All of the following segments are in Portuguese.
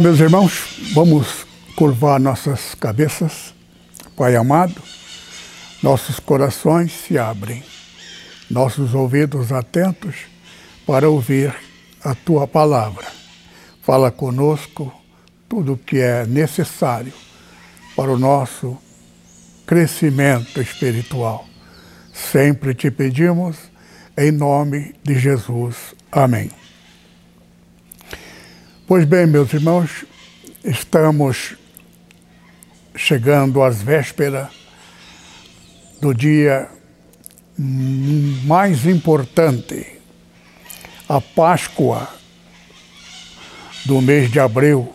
Meus irmãos, vamos curvar nossas cabeças, Pai amado, nossos corações se abrem, nossos ouvidos atentos para ouvir a tua palavra. Fala conosco tudo o que é necessário para o nosso crescimento espiritual. Sempre te pedimos, em nome de Jesus. Amém. Pois bem, meus irmãos, estamos chegando às vésperas do dia mais importante, a Páscoa do mês de abril,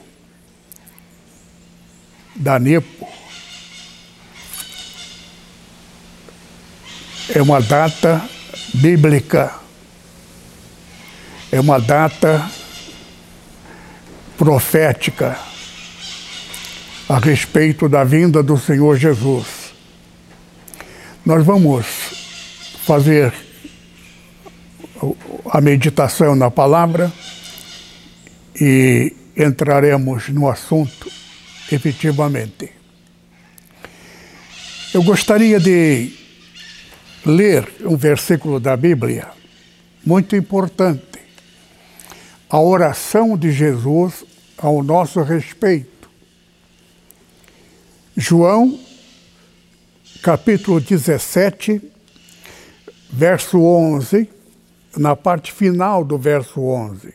da Nepo. É uma data bíblica, é uma data profética a respeito da vinda do Senhor Jesus. Nós vamos fazer a meditação na palavra e entraremos no assunto efetivamente. Eu gostaria de ler um versículo da Bíblia muito importante a oração de Jesus ao nosso respeito. João, capítulo 17, verso 11, na parte final do verso 11.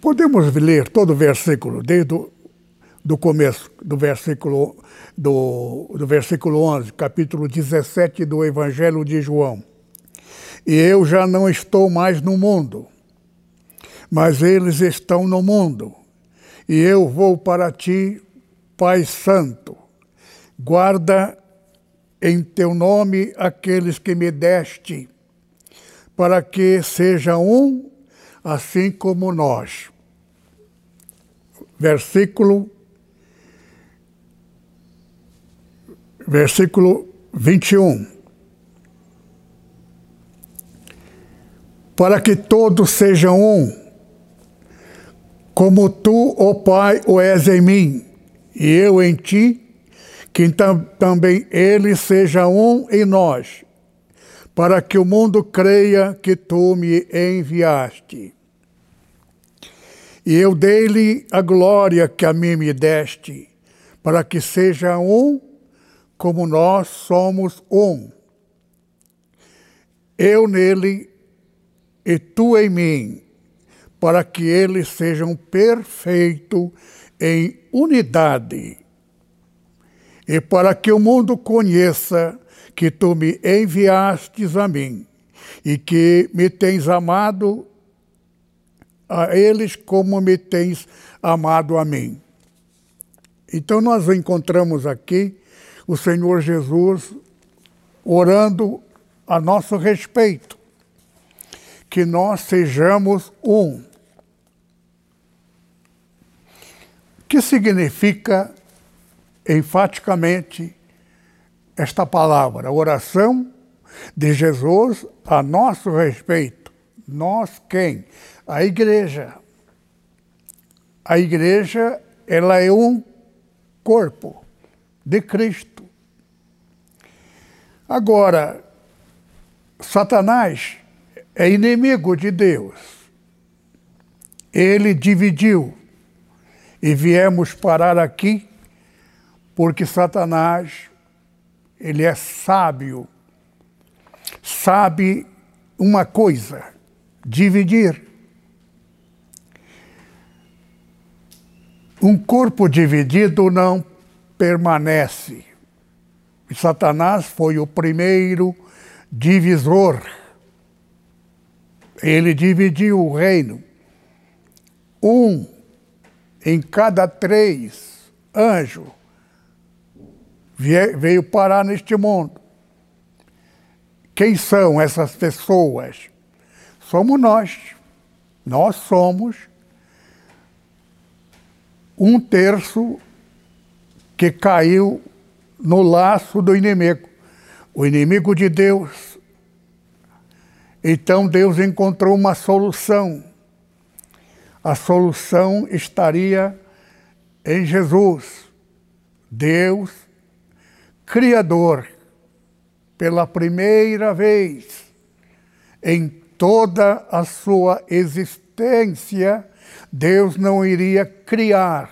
Podemos ler todo o versículo, desde o do começo do versículo, do, do versículo 11, capítulo 17 do Evangelho de João e eu já não estou mais no mundo, mas eles estão no mundo, e eu vou para ti, Pai Santo. Guarda em teu nome aqueles que me deste, para que seja um, assim como nós. Versículo versículo 21. para que todos sejam um, como tu, ó Pai, o és em mim, e eu em ti, que tam, também ele seja um em nós, para que o mundo creia que tu me enviaste. E eu dei-lhe a glória que a mim me deste, para que seja um como nós somos um. Eu nele e tu em mim, para que eles sejam perfeitos em unidade, e para que o mundo conheça que tu me enviastes a mim e que me tens amado a eles como me tens amado a mim. Então nós encontramos aqui o Senhor Jesus orando a nosso respeito que nós sejamos um. O que significa enfaticamente esta palavra? Oração de Jesus a nosso respeito. Nós quem? A igreja. A igreja, ela é um corpo de Cristo. Agora, Satanás é inimigo de Deus. Ele dividiu e viemos parar aqui porque Satanás, ele é sábio, sabe uma coisa, dividir. Um corpo dividido não permanece. E Satanás foi o primeiro divisor ele dividiu o reino. um em cada três anjos veio parar neste mundo. Quem são essas pessoas? Somos nós. Nós somos um terço que caiu no laço do inimigo, o inimigo de Deus. Então Deus encontrou uma solução. A solução estaria em Jesus, Deus, Criador, pela primeira vez em toda a sua existência, Deus não iria criar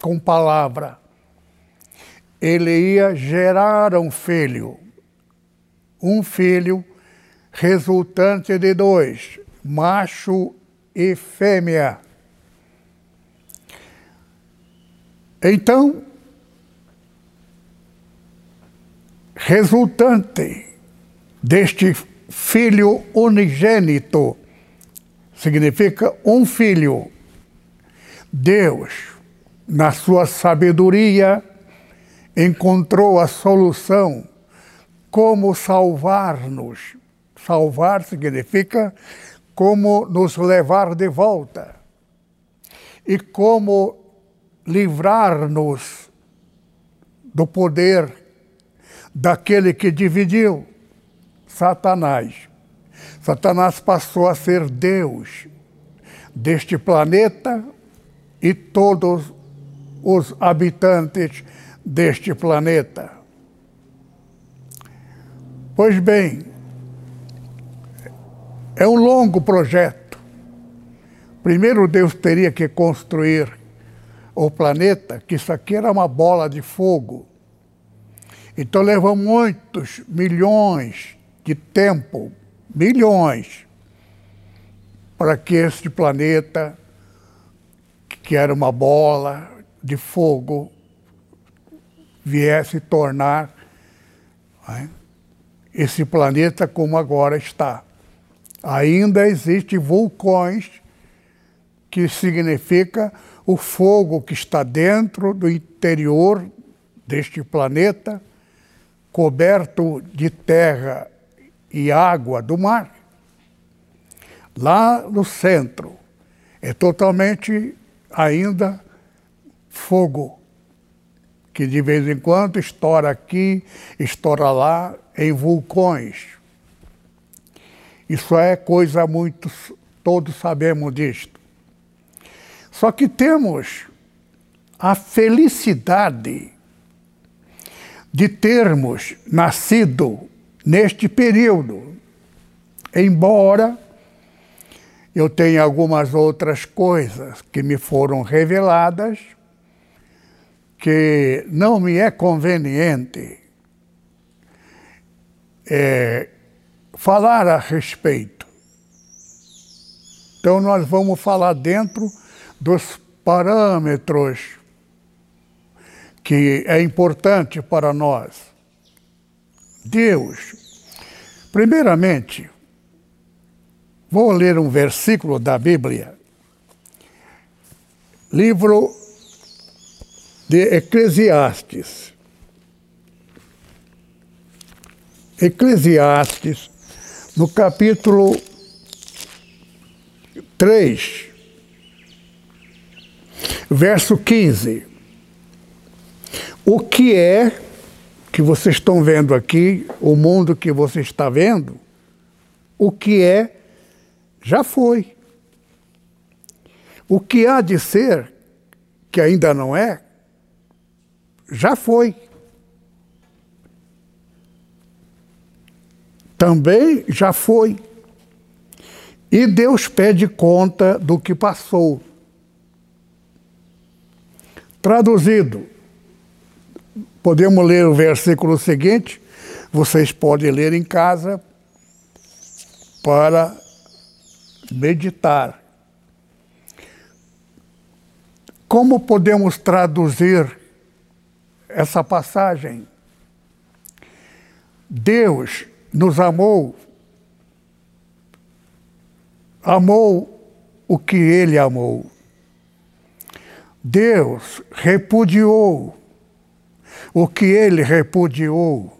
com palavra. Ele ia gerar um filho. Um filho resultante de dois, macho e fêmea. Então, resultante deste filho unigênito, significa um filho. Deus, na sua sabedoria, encontrou a solução como salvar-nos. Salvar significa como nos levar de volta e como livrar-nos do poder daquele que dividiu, Satanás. Satanás passou a ser Deus deste planeta e todos os habitantes deste planeta. Pois bem, é um longo projeto. Primeiro Deus teria que construir o planeta, que isso aqui era uma bola de fogo. Então levou muitos milhões de tempo, milhões, para que este planeta, que era uma bola de fogo, viesse tornar né, esse planeta como agora está. Ainda existem vulcões, que significa o fogo que está dentro do interior deste planeta, coberto de terra e água do mar. Lá no centro é totalmente ainda fogo, que de vez em quando estoura aqui, estoura lá, em vulcões. Isso é coisa muito, todos sabemos disto. Só que temos a felicidade de termos nascido neste período, embora eu tenha algumas outras coisas que me foram reveladas que não me é conveniente é, falar a respeito. Então, nós vamos falar dentro dos parâmetros que é importante para nós. Deus, primeiramente, vou ler um versículo da Bíblia, livro de Eclesiastes. Eclesiastes, no capítulo 3, verso 15. O que é que vocês estão vendo aqui, o mundo que você está vendo, o que é, já foi. O que há de ser, que ainda não é, já foi. Também já foi. E Deus pede conta do que passou. Traduzido, podemos ler o versículo seguinte, vocês podem ler em casa para meditar. Como podemos traduzir essa passagem? Deus nos amou, amou o que ele amou. Deus repudiou o que ele repudiou.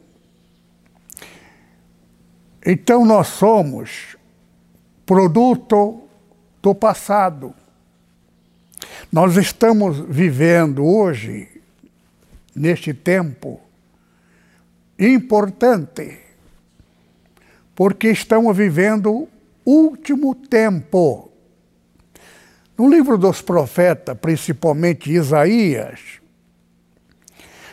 Então nós somos produto do passado. Nós estamos vivendo hoje, neste tempo, importante, porque estamos vivendo último tempo. No livro dos profetas, principalmente Isaías,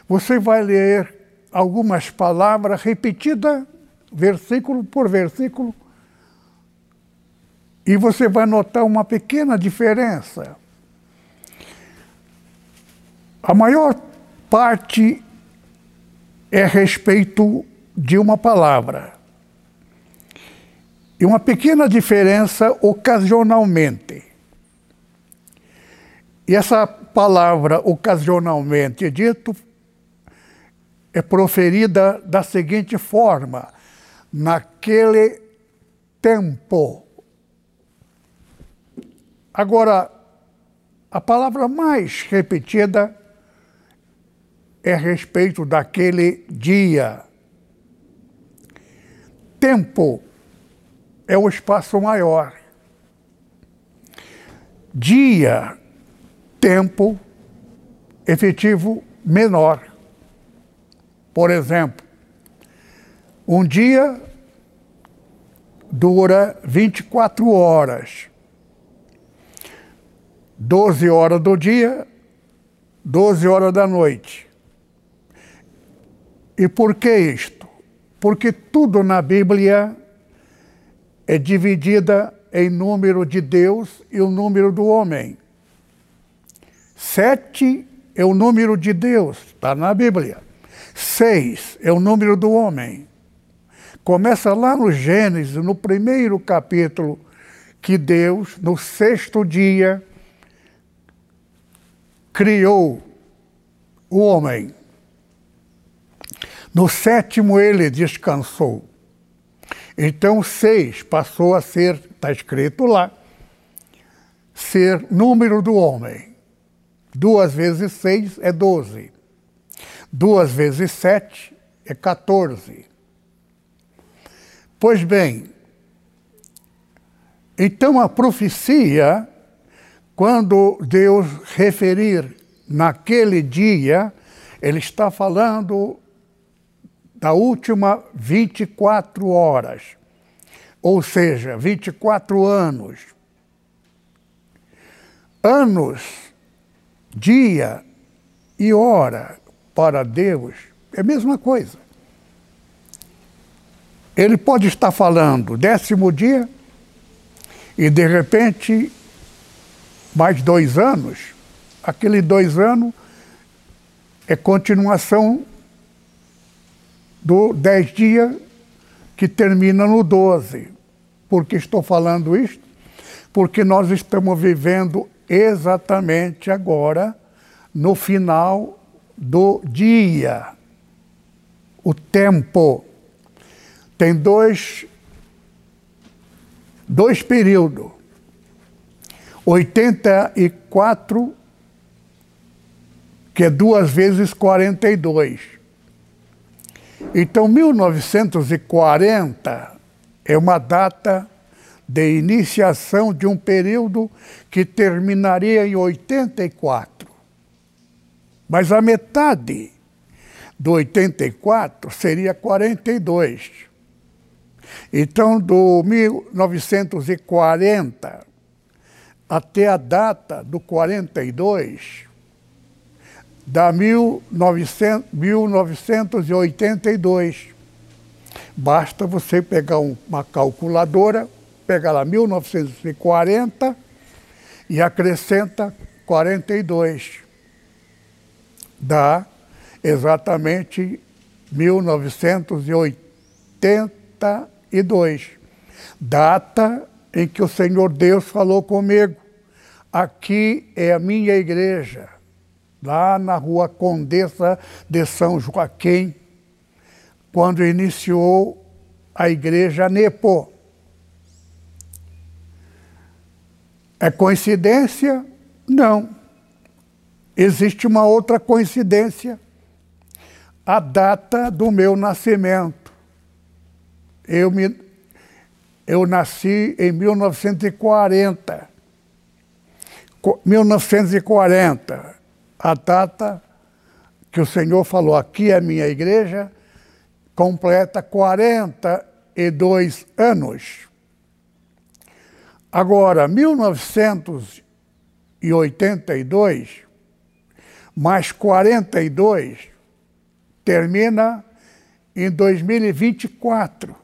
você vai ler algumas palavras repetidas, versículo por versículo, e você vai notar uma pequena diferença. A maior parte é respeito de uma palavra. E uma pequena diferença ocasionalmente. E essa palavra ocasionalmente dito é proferida da seguinte forma: naquele tempo. Agora, a palavra mais repetida é a respeito daquele dia. Tempo é o espaço maior. Dia, tempo efetivo menor. Por exemplo, um dia dura 24 horas. 12 horas do dia, 12 horas da noite. E por que isto? Porque tudo na Bíblia é dividida em número de Deus e o número do homem. Sete é o número de Deus, está na Bíblia. Seis é o número do homem. Começa lá no Gênesis, no primeiro capítulo, que Deus, no sexto dia, criou o homem. No sétimo ele descansou. Então seis passou a ser, está escrito lá, ser número do homem. Duas vezes seis é doze. Duas vezes sete é 14. Pois bem, então a profecia, quando Deus referir naquele dia, ele está falando da última 24 horas, ou seja, 24 anos. Anos, dia e hora para Deus é a mesma coisa. Ele pode estar falando décimo dia e de repente mais dois anos, aquele dois anos é continuação do dez dias que termina no doze. Por que estou falando isto? Porque nós estamos vivendo exatamente agora no final do dia. O tempo tem dois, dois períodos. 84, que é duas vezes 42. Então, 1940 é uma data de iniciação de um período que terminaria em 84. Mas a metade do 84 seria 42. Então, do 1940 até a data do 42, dá 1900, 1982. Basta você pegar uma calculadora, pega lá 1940 e acrescenta 42 dá exatamente 1982, data em que o Senhor Deus falou comigo. Aqui é a minha igreja, lá na rua Condessa de São Joaquim, quando iniciou a igreja Nepo. É coincidência? Não. Existe uma outra coincidência. A data do meu nascimento. Eu, me, eu nasci em 1940. 1940, a data que o Senhor falou, aqui é minha igreja, completa 42 anos. Agora, 1982 mais 42 termina em 2024.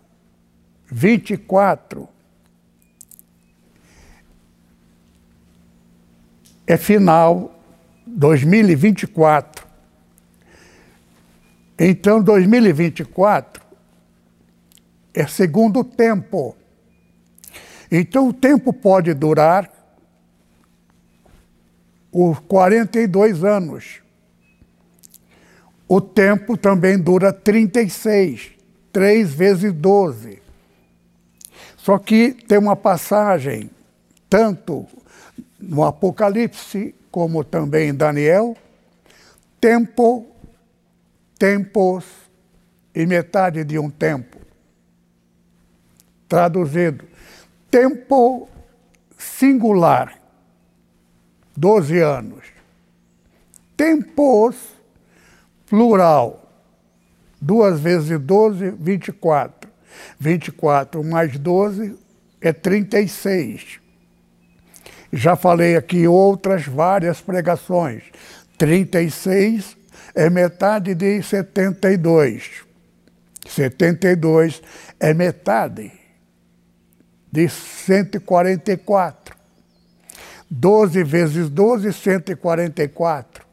24 é final 2024. Então, 2024 é segundo tempo. Então, o tempo pode durar os 42 anos. O tempo também dura 36, 3 vezes 12. Só que tem uma passagem, tanto no Apocalipse como também Daniel, tempo, tempos e metade de um tempo. Traduzido, tempo singular, 12 anos. Tempos, plural, duas vezes 12, 24. 24 mais 12 é 36. Já falei aqui outras várias pregações. 36 é metade de 72. 72 é metade de 144. 12 vezes 12, 144.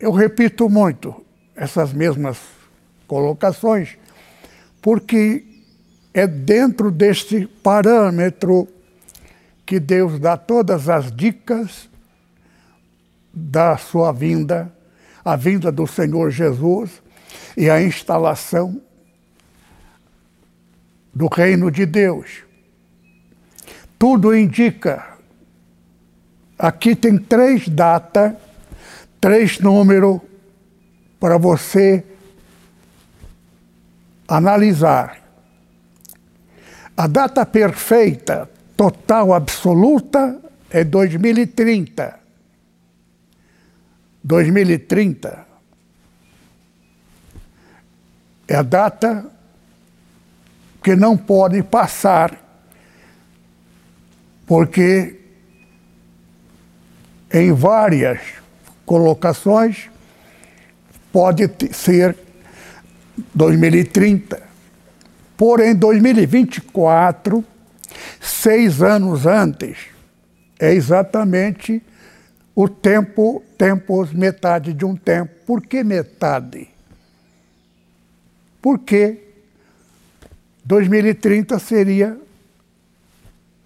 Eu repito muito essas mesmas colocações, porque é dentro deste parâmetro que Deus dá todas as dicas da sua vinda, a vinda do Senhor Jesus e a instalação do reino de Deus. Tudo indica. Aqui tem três datas, três números para você analisar. A data perfeita total absoluta é 2030. 2030 é a data que não pode passar, porque em várias colocações pode ser 2030. Porém, 2024 seis anos antes, é exatamente o tempo, tempos, metade de um tempo. Por que metade? Porque 2030 seria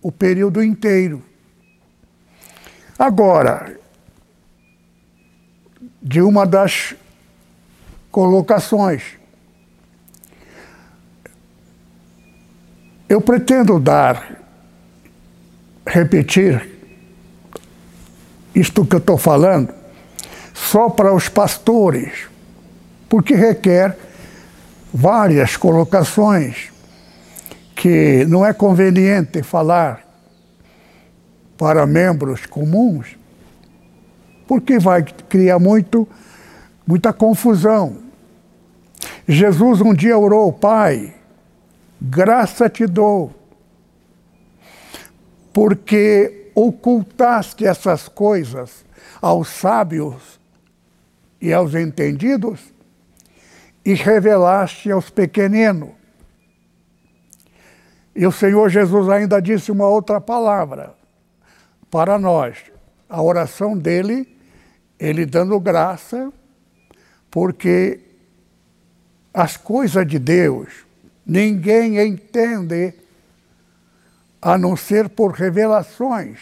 o período inteiro. Agora, de uma das colocações, eu pretendo dar repetir isto que eu estou falando só para os pastores, porque requer várias colocações que não é conveniente falar para membros comuns, porque vai criar muito, muita confusão. Jesus um dia orou, Pai, graça te dou porque ocultaste essas coisas aos sábios e aos entendidos e revelaste aos pequeninos. E o Senhor Jesus ainda disse uma outra palavra para nós. A oração dele, ele dando graça, porque as coisas de Deus ninguém entende a não ser por revelações.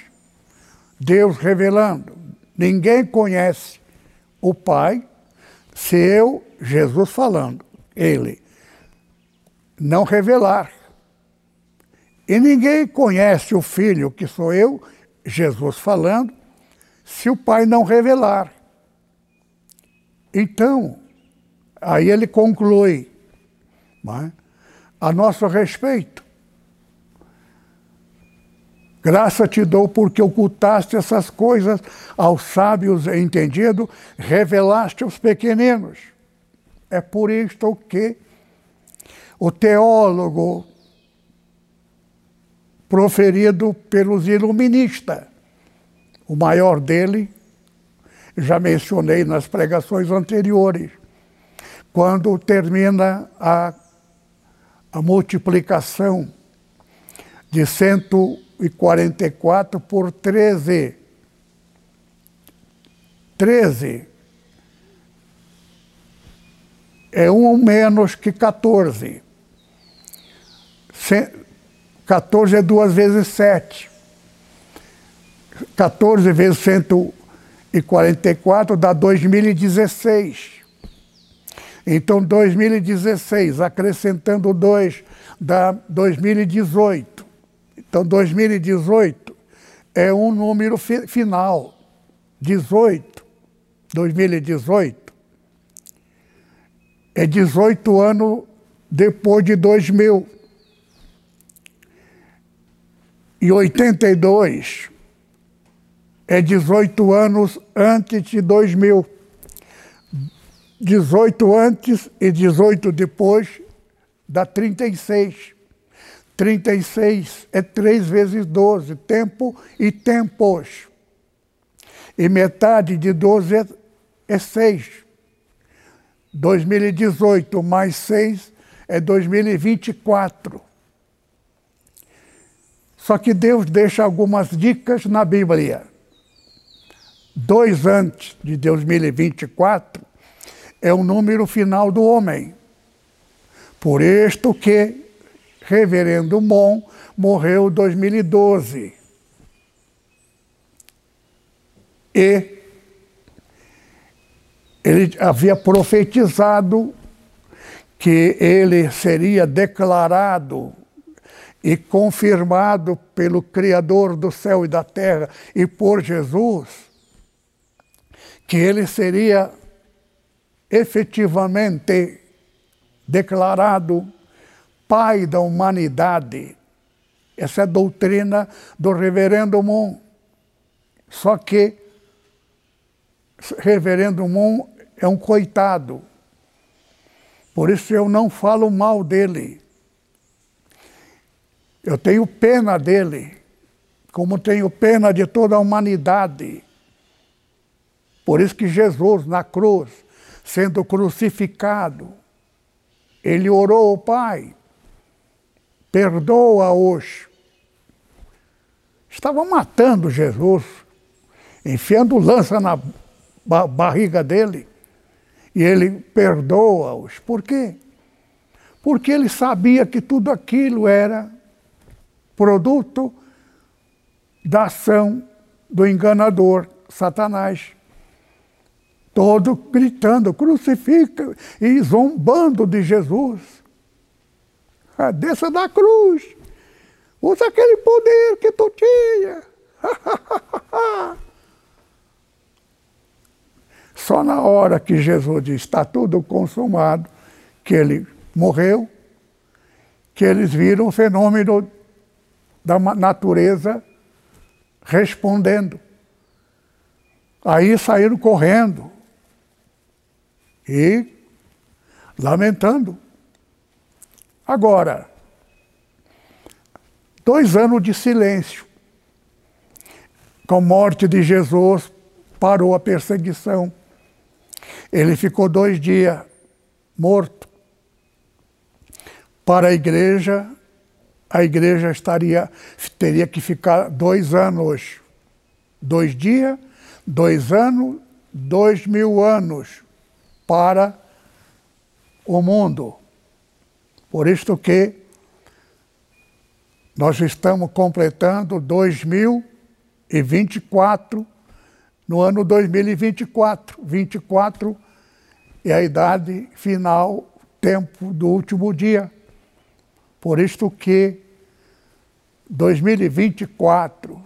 Deus revelando. Ninguém conhece o Pai se eu, Jesus falando, Ele, não revelar. E ninguém conhece o Filho, que sou eu, Jesus falando, se o Pai não revelar. Então, aí ele conclui, é? a nosso respeito. Graça te dou porque ocultaste essas coisas aos sábios entendidos, revelaste aos pequeninos. É por isto que o teólogo proferido pelos iluministas, o maior dele, já mencionei nas pregações anteriores, quando termina a, a multiplicação de 144 por 13. 13 é um menos que 14. 14 é duas vezes 7. 14 vezes 144 dá 2016. Então, 2016, acrescentando 2, dá 2018. Então, 2018 é um número fi final. 18. 2018 é 18 anos depois de 2000. E 82 é 18 anos antes de 2000. 18 antes e 18 depois dá 36. 36 é 3 vezes 12, tempo e tempos. E metade de 12 é, é 6. 2018 mais 6 é 2024. Só que Deus deixa algumas dicas na Bíblia. Dois antes de 2024 é o número final do homem. Por isto que Reverendo Mon morreu em 2012. E ele havia profetizado que ele seria declarado e confirmado pelo Criador do céu e da terra e por Jesus, que ele seria efetivamente declarado Pai da humanidade. Essa é a doutrina do Reverendo Moon. Só que Reverendo Moon é um coitado. Por isso eu não falo mal dele. Eu tenho pena dele, como tenho pena de toda a humanidade. Por isso que Jesus, na cruz, sendo crucificado, ele orou ao Pai, perdoa-os. Estavam matando Jesus, enfiando lança na barriga dele, e ele perdoa-os. Por quê? Porque ele sabia que tudo aquilo era produto da ação do enganador, Satanás. Todo gritando, crucifica e zombando de Jesus. Desça da cruz, usa aquele poder que tu tinha. Só na hora que Jesus diz, está tudo consumado, que ele morreu, que eles viram o fenômeno da natureza respondendo. Aí saíram correndo e lamentando. Agora, dois anos de silêncio. Com a morte de Jesus, parou a perseguição. Ele ficou dois dias morto. Para a igreja, a igreja estaria, teria que ficar dois anos, dois dias, dois anos, dois mil anos para o mundo. Por isto que nós estamos completando 2024 no ano 2024. 24 é a idade final, tempo do último dia. Por isto que 2024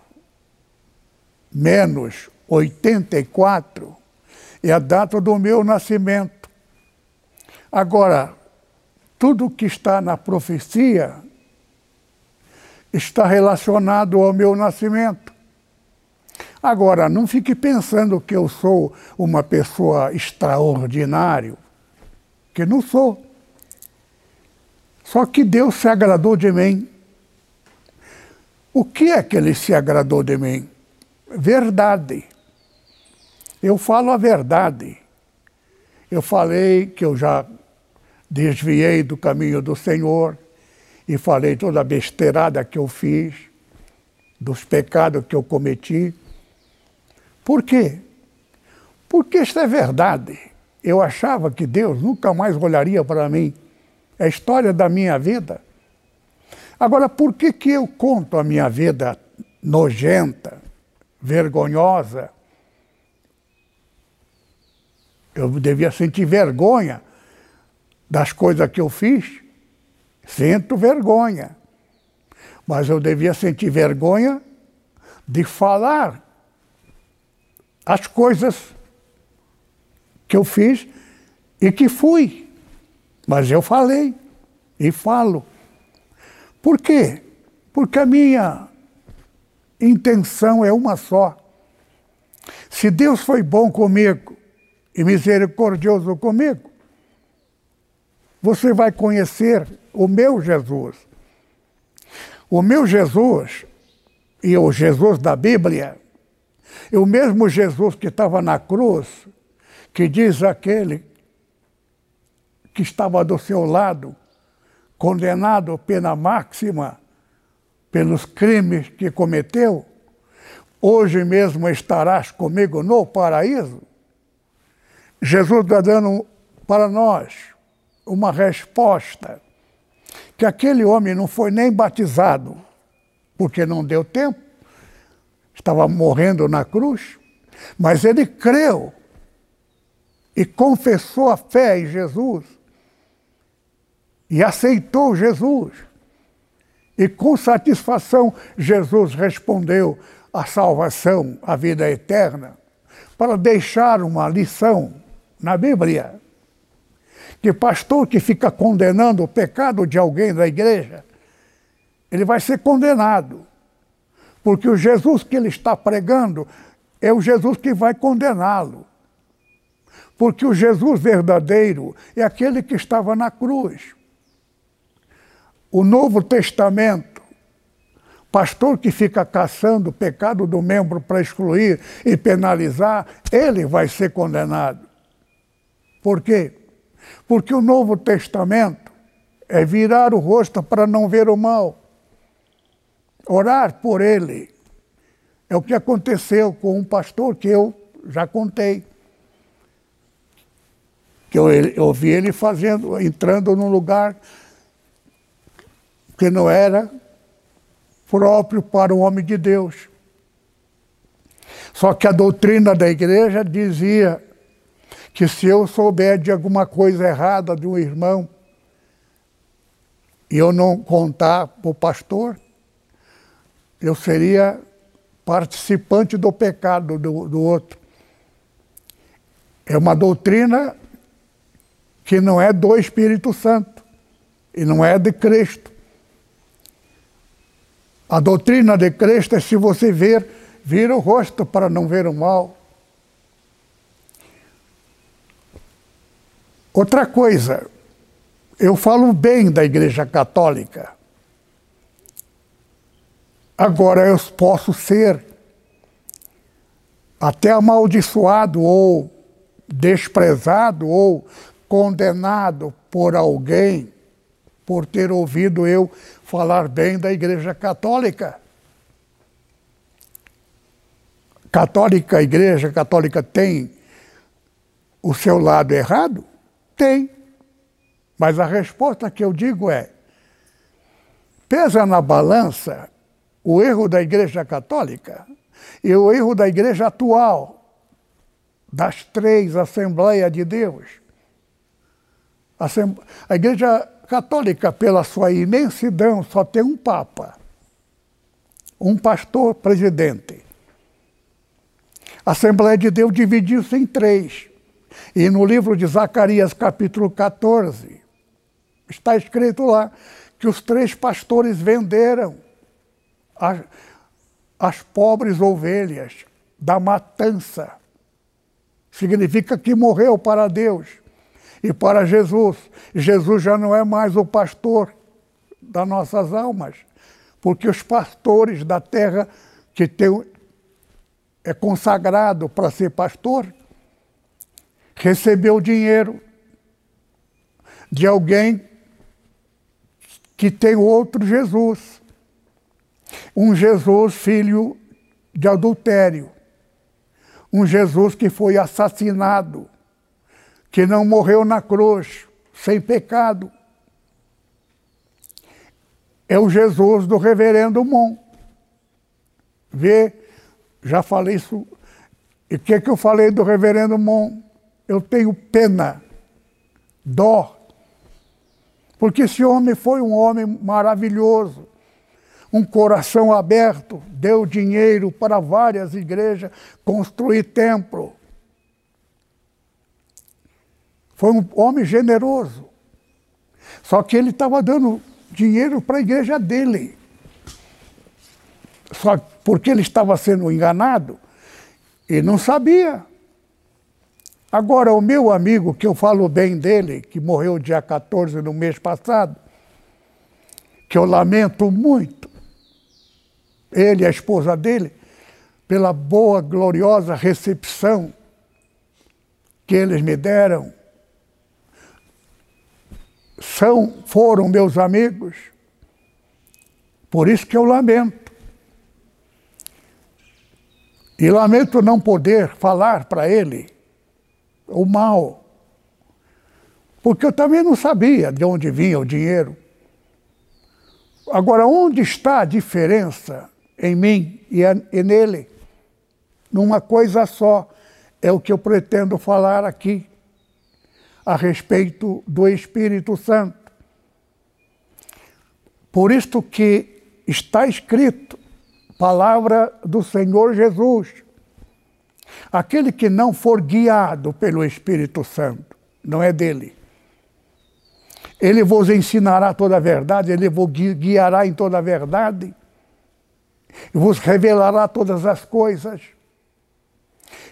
menos 84 é a data do meu nascimento. Agora, tudo que está na profecia está relacionado ao meu nascimento. Agora, não fique pensando que eu sou uma pessoa extraordinária, que não sou. Só que Deus se agradou de mim. O que é que ele se agradou de mim? Verdade. Eu falo a verdade. Eu falei que eu já desviei do caminho do Senhor e falei toda a besteirada que eu fiz, dos pecados que eu cometi. Por quê? Porque isso é verdade. Eu achava que Deus nunca mais olharia para mim. É a história da minha vida. Agora, por que, que eu conto a minha vida nojenta, vergonhosa? Eu devia sentir vergonha das coisas que eu fiz. Sinto vergonha. Mas eu devia sentir vergonha de falar as coisas que eu fiz e que fui. Mas eu falei e falo. Por quê? Porque a minha intenção é uma só. Se Deus foi bom comigo e misericordioso comigo, você vai conhecer o meu Jesus. O meu Jesus e o Jesus da Bíblia e o mesmo Jesus que estava na cruz, que diz aquele que estava do seu lado, condenado pena máxima pelos crimes que cometeu, hoje mesmo estarás comigo no paraíso. Jesus está dando para nós uma resposta que aquele homem não foi nem batizado, porque não deu tempo, estava morrendo na cruz, mas ele creu e confessou a fé em Jesus e aceitou Jesus. E com satisfação, Jesus respondeu a salvação, a vida eterna, para deixar uma lição na Bíblia. Que pastor que fica condenando o pecado de alguém da igreja, ele vai ser condenado. Porque o Jesus que ele está pregando é o Jesus que vai condená-lo. Porque o Jesus verdadeiro é aquele que estava na cruz. O Novo Testamento, pastor que fica caçando o pecado do membro para excluir e penalizar, ele vai ser condenado. Por quê? Porque o Novo Testamento é virar o rosto para não ver o mal orar por ele. É o que aconteceu com um pastor que eu já contei. Que eu, eu ouvi ele fazendo, entrando num lugar que não era próprio para o homem de Deus. Só que a doutrina da igreja dizia que se eu souber de alguma coisa errada de um irmão e eu não contar para o pastor, eu seria participante do pecado do, do outro. É uma doutrina que não é do Espírito Santo e não é de Cristo. A doutrina de Cristo é se você ver, vira o rosto para não ver o mal. Outra coisa, eu falo bem da Igreja Católica. Agora eu posso ser até amaldiçoado ou desprezado ou condenado por alguém por ter ouvido eu falar bem da Igreja Católica. Católica, a Igreja Católica tem o seu lado errado? Tem. Mas a resposta que eu digo é: pesa na balança o erro da Igreja Católica e o erro da Igreja atual, das três Assembleias de Deus. A Igreja Católica, pela sua imensidão, só tem um Papa. um pastor presidente. A Assembleia de Deus dividiu-se em três. E no livro de Zacarias, capítulo 14, está escrito lá que os três pastores venderam as, as pobres ovelhas da matança. Significa que morreu para Deus e para Jesus. Jesus já não é mais o pastor das nossas almas, porque os pastores da terra que tem, é consagrado para ser pastor recebeu dinheiro de alguém que tem outro Jesus. Um Jesus filho de adultério. Um Jesus que foi assassinado, que não morreu na cruz, sem pecado. É o Jesus do reverendo Mon. Vê, já falei isso. E o que, que eu falei do reverendo Mon? Eu tenho pena, dó, porque esse homem foi um homem maravilhoso, um coração aberto, deu dinheiro para várias igrejas construir templo. Foi um homem generoso. Só que ele estava dando dinheiro para a igreja dele. Só porque ele estava sendo enganado e não sabia. Agora, o meu amigo, que eu falo bem dele, que morreu dia 14 no mês passado, que eu lamento muito, ele e a esposa dele, pela boa, gloriosa recepção que eles me deram. São, foram meus amigos, por isso que eu lamento. E lamento não poder falar para ele o mal. Porque eu também não sabia de onde vinha o dinheiro. Agora, onde está a diferença em mim e nele? Numa coisa só, é o que eu pretendo falar aqui, a respeito do Espírito Santo. Por isto que está escrito, palavra do Senhor Jesus, Aquele que não for guiado pelo Espírito Santo, não é dele. Ele vos ensinará toda a verdade, ele vos guiará em toda a verdade, e vos revelará todas as coisas.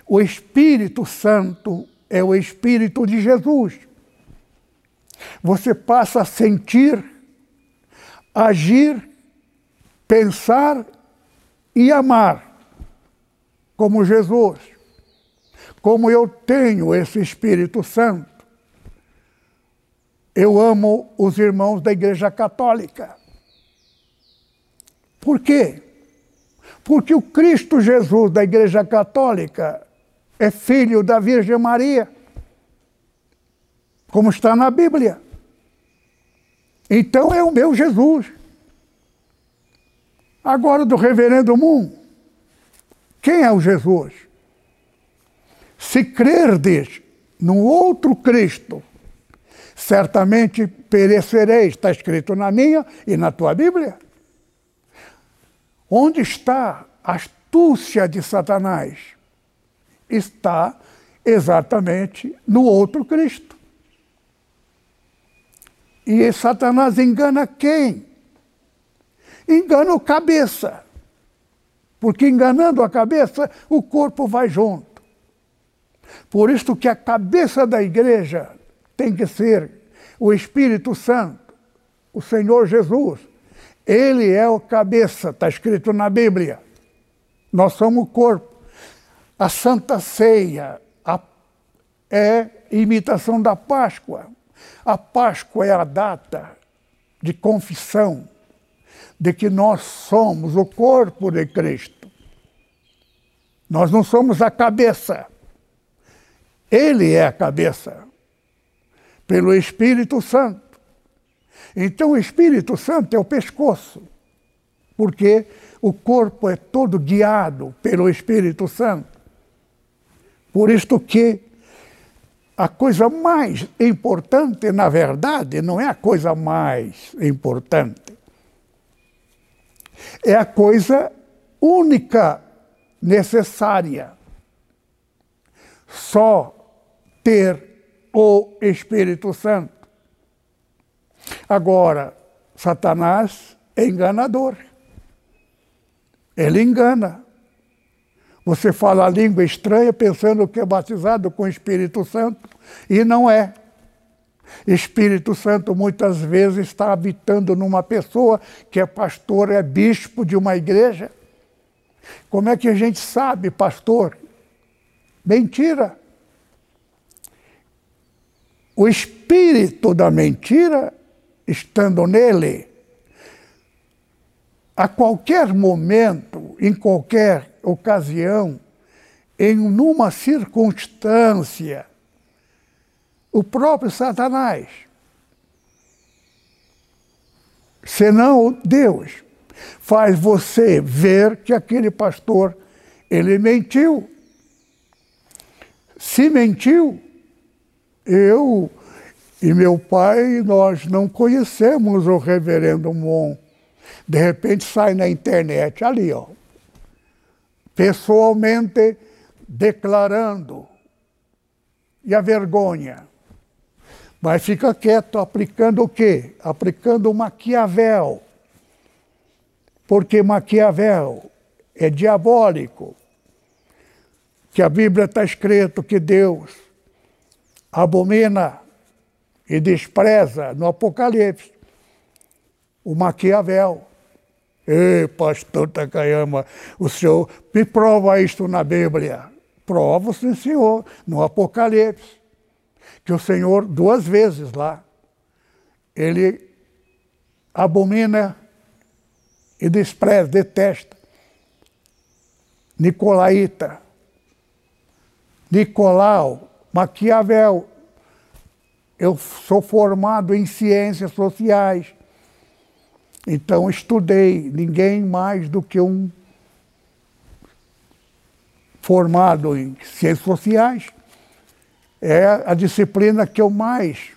O Espírito Santo é o Espírito de Jesus. Você passa a sentir, agir, pensar e amar como Jesus, como eu tenho esse Espírito Santo, eu amo os irmãos da Igreja Católica. Por quê? Porque o Cristo Jesus da Igreja Católica é filho da Virgem Maria, como está na Bíblia. Então é o meu Jesus. Agora do Reverendo Moon, quem é o Jesus? Se crerdes num outro Cristo, certamente perecereis. Está escrito na minha e na tua Bíblia. Onde está a astúcia de Satanás? Está exatamente no outro Cristo. E Satanás engana quem? Engana o cabeça. Porque enganando a cabeça, o corpo vai junto. Por isso que a cabeça da igreja tem que ser o Espírito Santo, o Senhor Jesus. Ele é o cabeça, está escrito na Bíblia. Nós somos o corpo. A Santa Ceia a, é imitação da Páscoa. A Páscoa é a data de confissão de que nós somos o corpo de Cristo. Nós não somos a cabeça. Ele é a cabeça, pelo Espírito Santo. Então, o Espírito Santo é o pescoço, porque o corpo é todo guiado pelo Espírito Santo. Por isto que a coisa mais importante, na verdade, não é a coisa mais importante é a coisa única necessária. Só ter o Espírito Santo. Agora, Satanás é enganador. Ele engana. Você fala a língua estranha pensando que é batizado com o Espírito Santo e não é. Espírito Santo muitas vezes está habitando numa pessoa que é pastor, é bispo de uma igreja. Como é que a gente sabe, pastor? Mentira. O espírito da mentira, estando nele, a qualquer momento, em qualquer ocasião, em numa circunstância, o próprio Satanás, senão Deus, faz você ver que aquele pastor ele mentiu. Se mentiu, eu e meu pai, nós não conhecemos o reverendo Mon. De repente sai na internet, ali, ó, pessoalmente declarando. E a vergonha? Mas fica quieto, aplicando o quê? Aplicando o Maquiavel. Porque Maquiavel é diabólico. Que a Bíblia está escrito que Deus abomina e despreza no Apocalipse o Maquiavel. Ei, pastor Takayama, o senhor me prova isto na Bíblia. Prova, sim, senhor, no Apocalipse. Que o Senhor, duas vezes lá, ele abomina e despreza, detesta. Nicolaíta, Nicolau, Maquiavel. Eu sou formado em ciências sociais. Então estudei, ninguém mais do que um formado em ciências sociais. É a disciplina que eu mais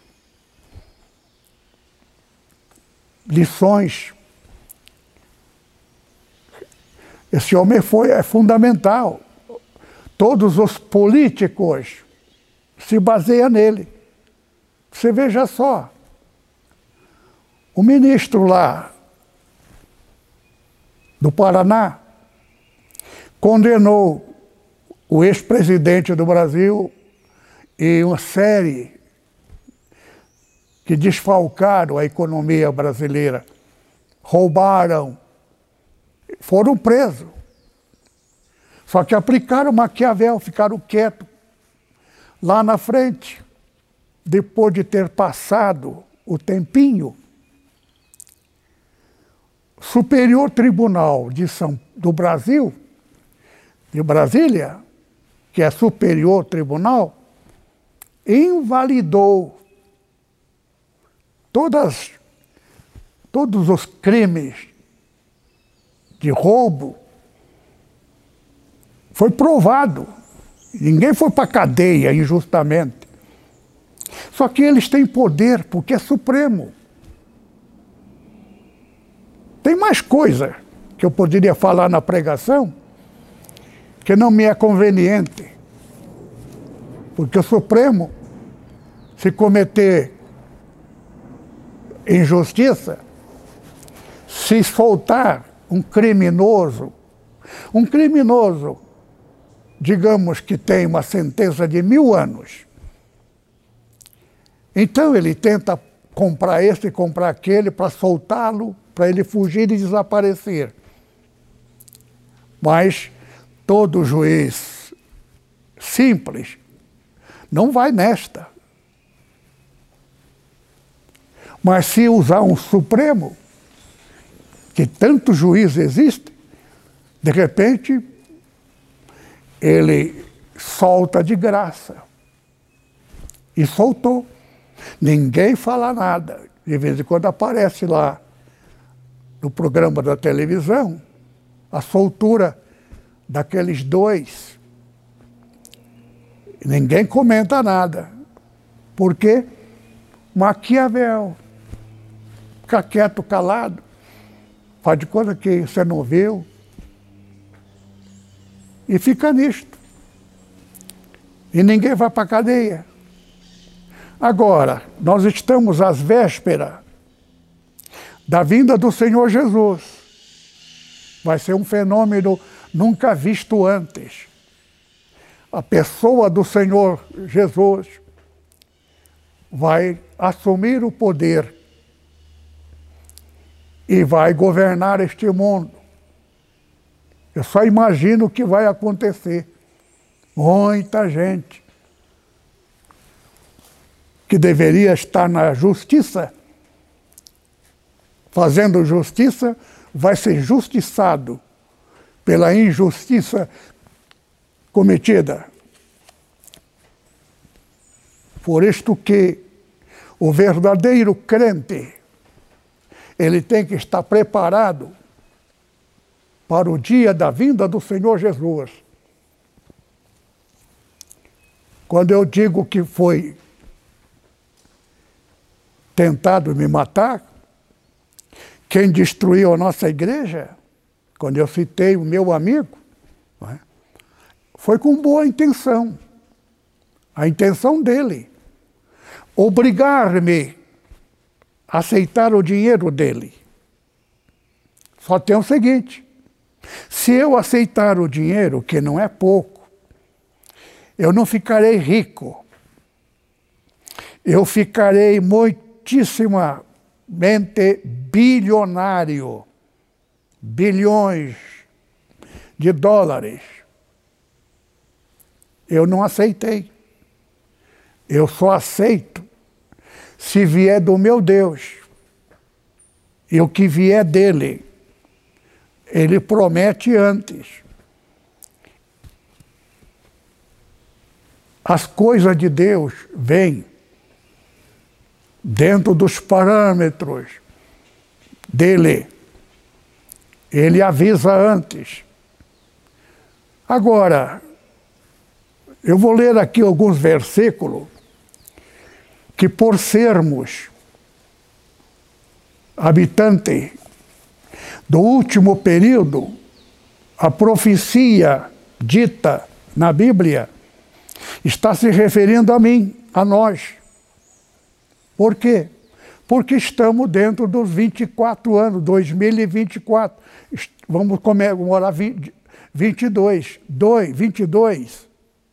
lições. Esse homem foi é fundamental. Todos os políticos se baseiam nele. Você veja só. O ministro lá do Paraná, condenou o ex-presidente do Brasil e uma série que desfalcaram a economia brasileira, roubaram, foram presos. Só que aplicaram Maquiavel, ficaram quietos. Lá na frente, depois de ter passado o tempinho, Superior Tribunal de São, do Brasil, de Brasília, que é Superior Tribunal, invalidou todas, todos os crimes de roubo. Foi provado. Ninguém foi para a cadeia injustamente. Só que eles têm poder porque é supremo. Tem mais coisa que eu poderia falar na pregação que não me é conveniente. Porque o Supremo, se cometer injustiça, se soltar um criminoso, um criminoso, digamos que tem uma sentença de mil anos, então ele tenta comprar esse e comprar aquele para soltá-lo para ele fugir e desaparecer. Mas todo juiz simples não vai nesta. Mas se usar um Supremo, que tanto juiz existe, de repente ele solta de graça. E soltou. Ninguém fala nada. De vez em quando aparece lá no programa da televisão, a soltura daqueles dois. Ninguém comenta nada. Porque Maquiavel fica quieto, calado, faz de conta que você não viu. E fica nisto. E ninguém vai para a cadeia. Agora, nós estamos às vésperas da vinda do Senhor Jesus. Vai ser um fenômeno nunca visto antes. A pessoa do Senhor Jesus vai assumir o poder e vai governar este mundo. Eu só imagino o que vai acontecer. Muita gente que deveria estar na justiça, fazendo justiça, vai ser justiçado pela injustiça cometida. Por isto que o verdadeiro crente, ele tem que estar preparado para o dia da vinda do Senhor Jesus. Quando eu digo que foi tentado me matar, quem destruiu a nossa igreja, quando eu citei o meu amigo, é? foi com boa intenção. A intenção dele. Obrigar-me aceitar o dinheiro dele. Só tem o seguinte: se eu aceitar o dinheiro, que não é pouco, eu não ficarei rico. Eu ficarei muitíssimamente bilionário. Bilhões de dólares. Eu não aceitei. Eu só aceito se vier do meu Deus. E o que vier dele ele promete antes. As coisas de Deus vêm dentro dos parâmetros dele. Ele avisa antes. Agora, eu vou ler aqui alguns versículos que, por sermos habitante do último período, a profecia dita na Bíblia está se referindo a mim, a nós. Por quê? Porque estamos dentro dos 24 anos, 2024. Vamos comemorar 20, 22. 2, 22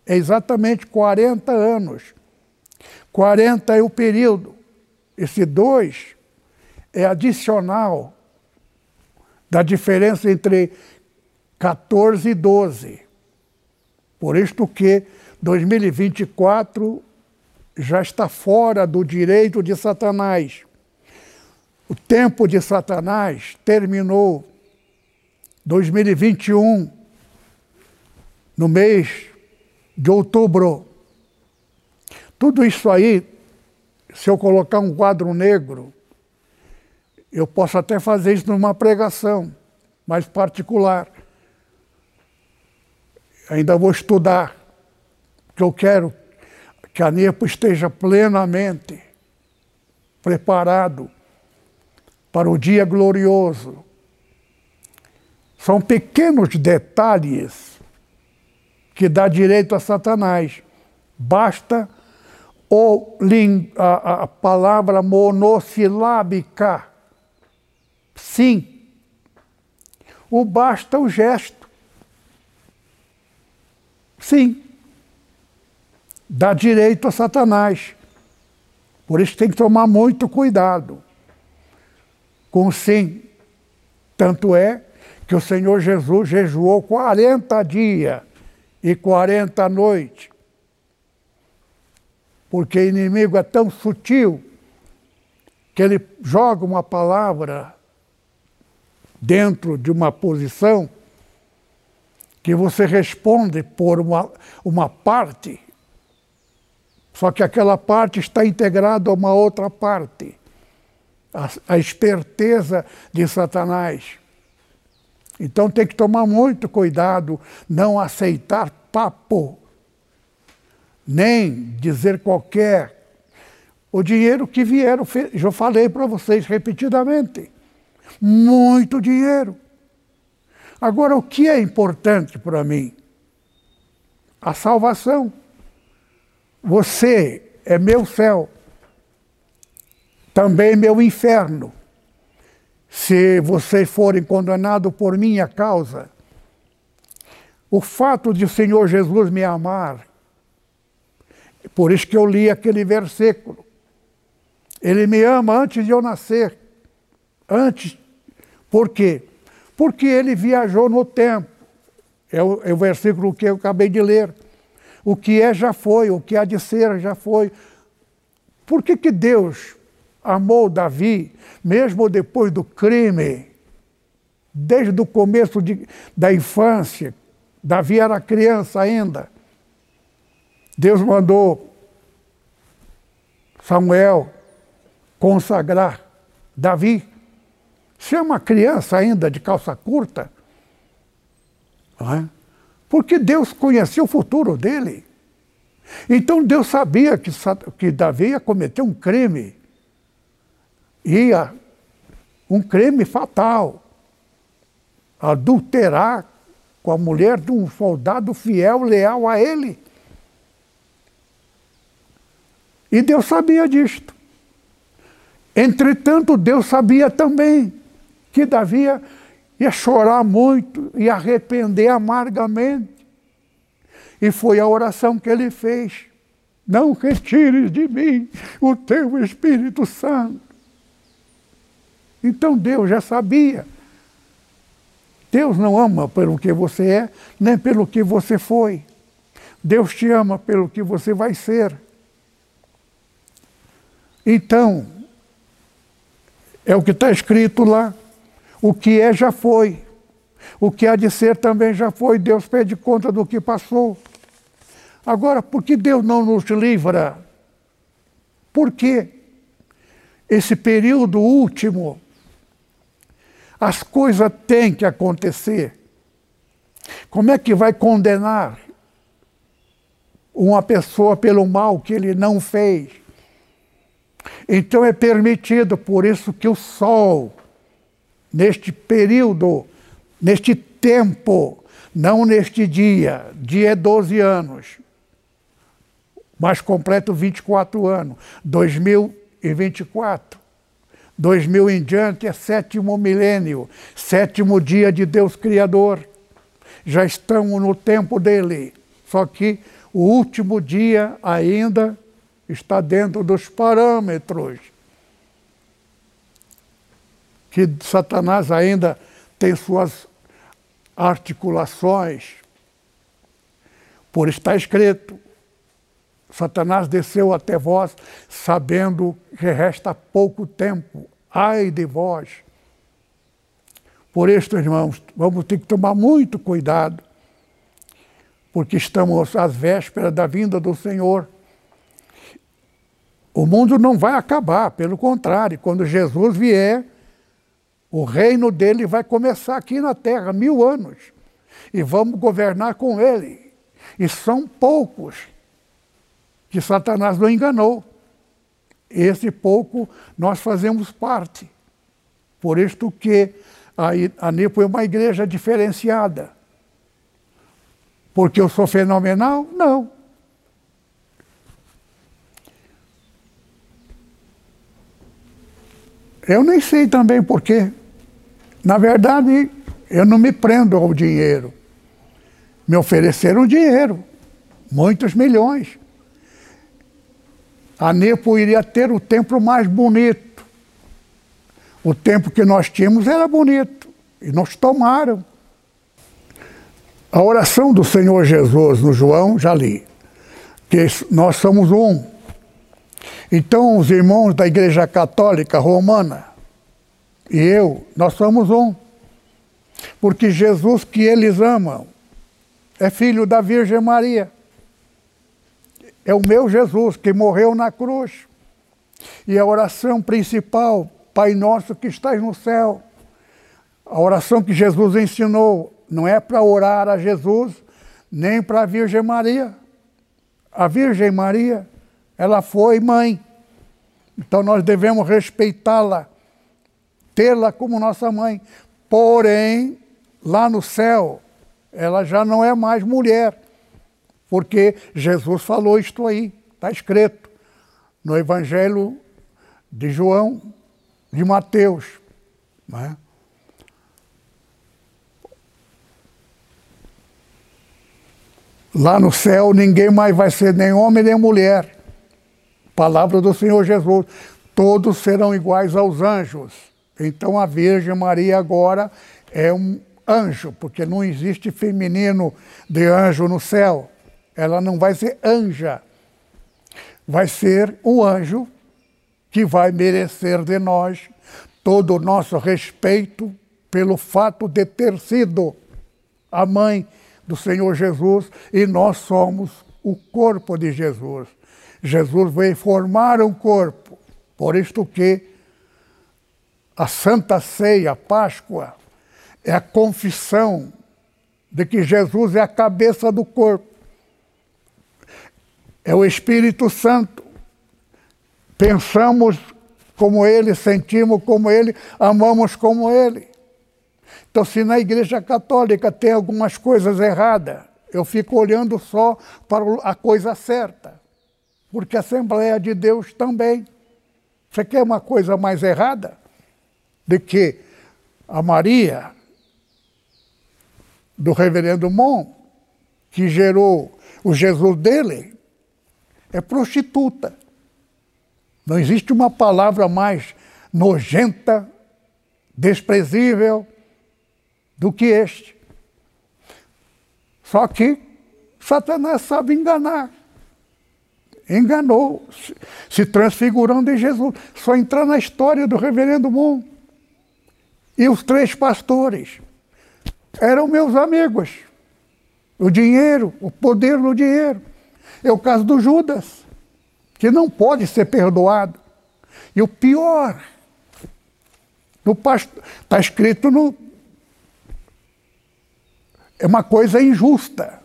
é exatamente 40 anos. 40 é o período. Esse 2 é adicional da diferença entre 14 e 12. Por isto que 2024 já está fora do direito de Satanás. O tempo de Satanás terminou 2021, no mês de outubro. Tudo isso aí, se eu colocar um quadro negro, eu posso até fazer isso numa pregação mais particular. Ainda vou estudar, porque eu quero que a NEPO esteja plenamente preparado para o dia glorioso. São pequenos detalhes que dá direito a Satanás. Basta o, a, a palavra monossilábica Sim. O basta o gesto. Sim. Dá direito a Satanás. Por isso tem que tomar muito cuidado com sim. Tanto é que o Senhor Jesus jejuou 40 dias e 40 noites. Porque inimigo é tão sutil que ele joga uma palavra dentro de uma posição que você responde por uma, uma parte, só que aquela parte está integrada a uma outra parte. A, a esperteza de Satanás. Então tem que tomar muito cuidado, não aceitar papo, nem dizer qualquer. O dinheiro que vieram, já falei para vocês repetidamente muito dinheiro. Agora, o que é importante para mim? a salvação. Você é meu céu, também meu inferno. Se vocês forem condenados por minha causa, o fato de o Senhor Jesus me amar, por isso que eu li aquele versículo. Ele me ama antes de eu nascer. Antes. Por quê? Porque ele viajou no tempo. É o, é o versículo que eu acabei de ler. O que é já foi, o que há de ser já foi. Por que, que Deus amou Davi, mesmo depois do crime, desde o começo de, da infância? Davi era criança ainda. Deus mandou Samuel consagrar Davi. Se é uma criança ainda de calça curta, é? porque Deus conhecia o futuro dele. Então Deus sabia que, que Davi ia cometer um crime. Ia, um crime fatal. Adulterar com a mulher de um soldado fiel, leal a ele. E Deus sabia disto. Entretanto, Deus sabia também que Davi ia chorar muito e arrepender amargamente. E foi a oração que ele fez. Não retires de mim o teu Espírito Santo. Então Deus já sabia. Deus não ama pelo que você é, nem pelo que você foi. Deus te ama pelo que você vai ser. Então, é o que está escrito lá. O que é já foi. O que há de ser também já foi. Deus pede conta do que passou. Agora, por que Deus não nos livra? Por que esse período último as coisas têm que acontecer? Como é que vai condenar uma pessoa pelo mal que ele não fez? Então é permitido, por isso que o sol, neste período, neste tempo, não neste dia, dia é 12 anos, mas completo 24 anos, 2024. 2000 em diante é sétimo milênio, sétimo dia de Deus Criador. Já estamos no tempo dele, só que o último dia ainda está dentro dos parâmetros que Satanás ainda tem suas articulações. Por estar escrito, Satanás desceu até vós, sabendo que resta pouco tempo. Ai de vós. Por isso, irmãos, vamos ter que tomar muito cuidado, porque estamos às vésperas da vinda do Senhor. O mundo não vai acabar, pelo contrário, quando Jesus vier, o reino dele vai começar aqui na terra, mil anos, e vamos governar com ele. E são poucos que Satanás não enganou. Esse pouco nós fazemos parte. Por isto que a, NIPO é uma igreja diferenciada. Porque eu sou fenomenal? Não. Eu nem sei também porquê. Na verdade, eu não me prendo ao dinheiro. Me ofereceram dinheiro, muitos milhões. A Nepo iria ter o templo mais bonito. O templo que nós tínhamos era bonito, e nos tomaram. A oração do Senhor Jesus no João, já li, que nós somos um. Então, os irmãos da Igreja Católica Romana e eu, nós somos um. Porque Jesus que eles amam é filho da Virgem Maria. É o meu Jesus que morreu na cruz. E a oração principal, Pai nosso que estás no céu, a oração que Jesus ensinou, não é para orar a Jesus, nem para a Virgem Maria. A Virgem Maria ela foi mãe. Então nós devemos respeitá-la, tê-la como nossa mãe. Porém, lá no céu, ela já não é mais mulher. Porque Jesus falou isto aí, está escrito no Evangelho de João, de Mateus. Né? Lá no céu ninguém mais vai ser nem homem nem mulher. Palavra do Senhor Jesus. Todos serão iguais aos anjos. Então a Virgem Maria agora é um anjo, porque não existe feminino de anjo no céu. Ela não vai ser anja. Vai ser o anjo que vai merecer de nós todo o nosso respeito pelo fato de ter sido a mãe do Senhor Jesus e nós somos o corpo de Jesus. Jesus veio formar um corpo, por isto que a Santa Ceia, a Páscoa, é a confissão de que Jesus é a cabeça do corpo. É o Espírito Santo. Pensamos como Ele, sentimos como Ele, amamos como Ele. Então, se na Igreja Católica tem algumas coisas erradas, eu fico olhando só para a coisa certa. Porque a Assembleia de Deus também. Você quer uma coisa mais errada? De que a Maria, do reverendo Mon, que gerou o Jesus dele, é prostituta. Não existe uma palavra mais nojenta, desprezível, do que este. Só que Satanás sabe enganar. Enganou, se transfigurando em Jesus. Só entrar na história do reverendo Moon. E os três pastores eram meus amigos. O dinheiro, o poder no dinheiro. É o caso do Judas, que não pode ser perdoado. E o pior, está escrito no, é uma coisa injusta.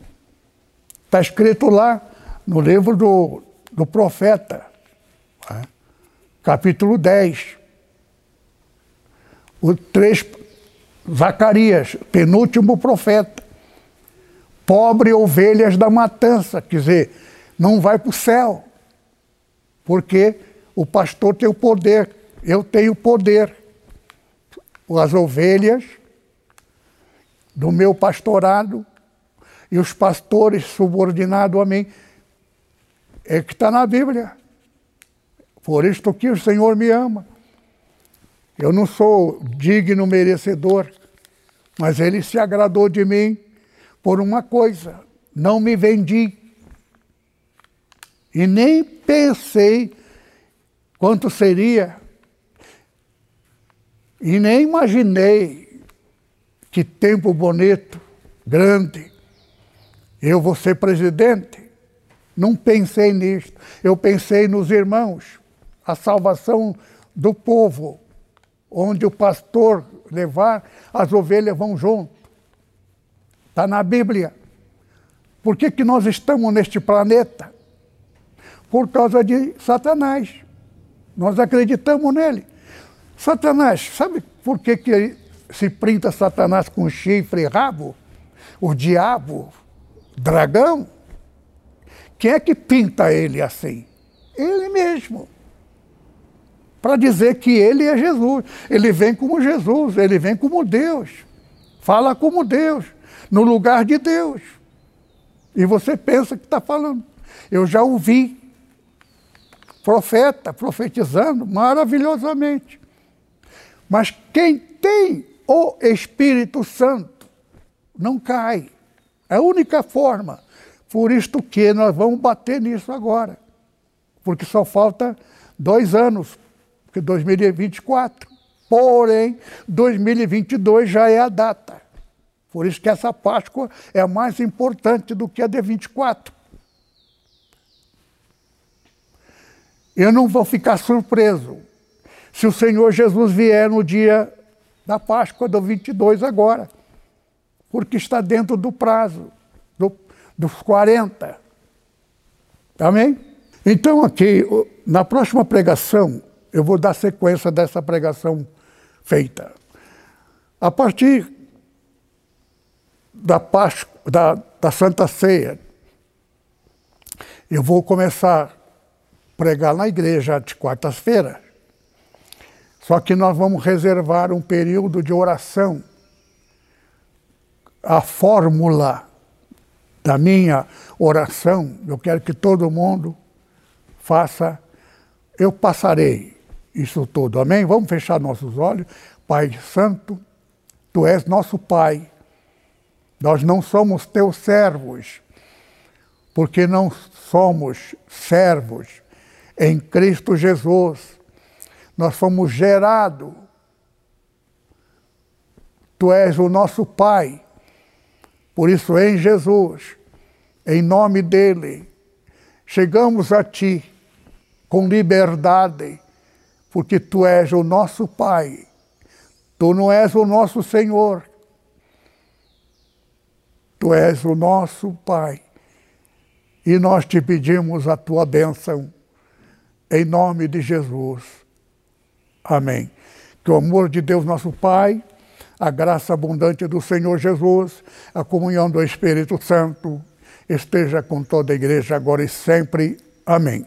Está escrito lá no livro do, do profeta, né? capítulo 10. O 3, Zacarias, penúltimo profeta. Pobre ovelhas da matança, quer dizer, não vai para o céu, porque o pastor tem o poder, eu tenho poder. As ovelhas do meu pastorado e os pastores subordinados a mim. É que está na Bíblia. Por isto que o Senhor me ama. Eu não sou digno merecedor, mas Ele se agradou de mim por uma coisa: não me vendi. E nem pensei quanto seria. E nem imaginei que tempo bonito, grande. Eu vou ser presidente. Não pensei nisto. Eu pensei nos irmãos, a salvação do povo, onde o pastor levar, as ovelhas vão junto. Está na Bíblia. Por que, que nós estamos neste planeta? Por causa de Satanás. Nós acreditamos nele. Satanás, sabe por que, que se pinta Satanás com chifre e rabo, o diabo, dragão, quem é que pinta ele assim? Ele mesmo. Para dizer que ele é Jesus. Ele vem como Jesus, ele vem como Deus. Fala como Deus, no lugar de Deus. E você pensa que está falando. Eu já ouvi profeta profetizando maravilhosamente. Mas quem tem o Espírito Santo não cai. É a única forma. Por isto que nós vamos bater nisso agora. Porque só falta dois anos, porque 2024. Porém, 2022 já é a data. Por isso que essa Páscoa é mais importante do que a de 24. Eu não vou ficar surpreso se o Senhor Jesus vier no dia da Páscoa do 22 agora, porque está dentro do prazo dos 40. Amém? Então, aqui, na próxima pregação, eu vou dar sequência dessa pregação feita. A partir da, Páscoa, da, da Santa Ceia, Eu vou começar a pregar na igreja de quartas-feiras. Só que nós vamos reservar um período de oração. A fórmula da minha oração, eu quero que todo mundo faça, eu passarei isso tudo, amém? Vamos fechar nossos olhos. Pai Santo, Tu és nosso Pai, nós não somos teus servos, porque não somos servos em Cristo Jesus. Nós fomos gerados. Tu és o nosso Pai. Por isso, em Jesus, em nome dele, chegamos a Ti com liberdade, porque Tu és o nosso Pai. Tu não és o nosso Senhor. Tu és o nosso Pai. E nós te pedimos a tua bênção, em nome de Jesus. Amém. Que o amor de Deus, nosso Pai, a graça abundante do Senhor Jesus, a comunhão do Espírito Santo, esteja com toda a igreja agora e sempre. Amém.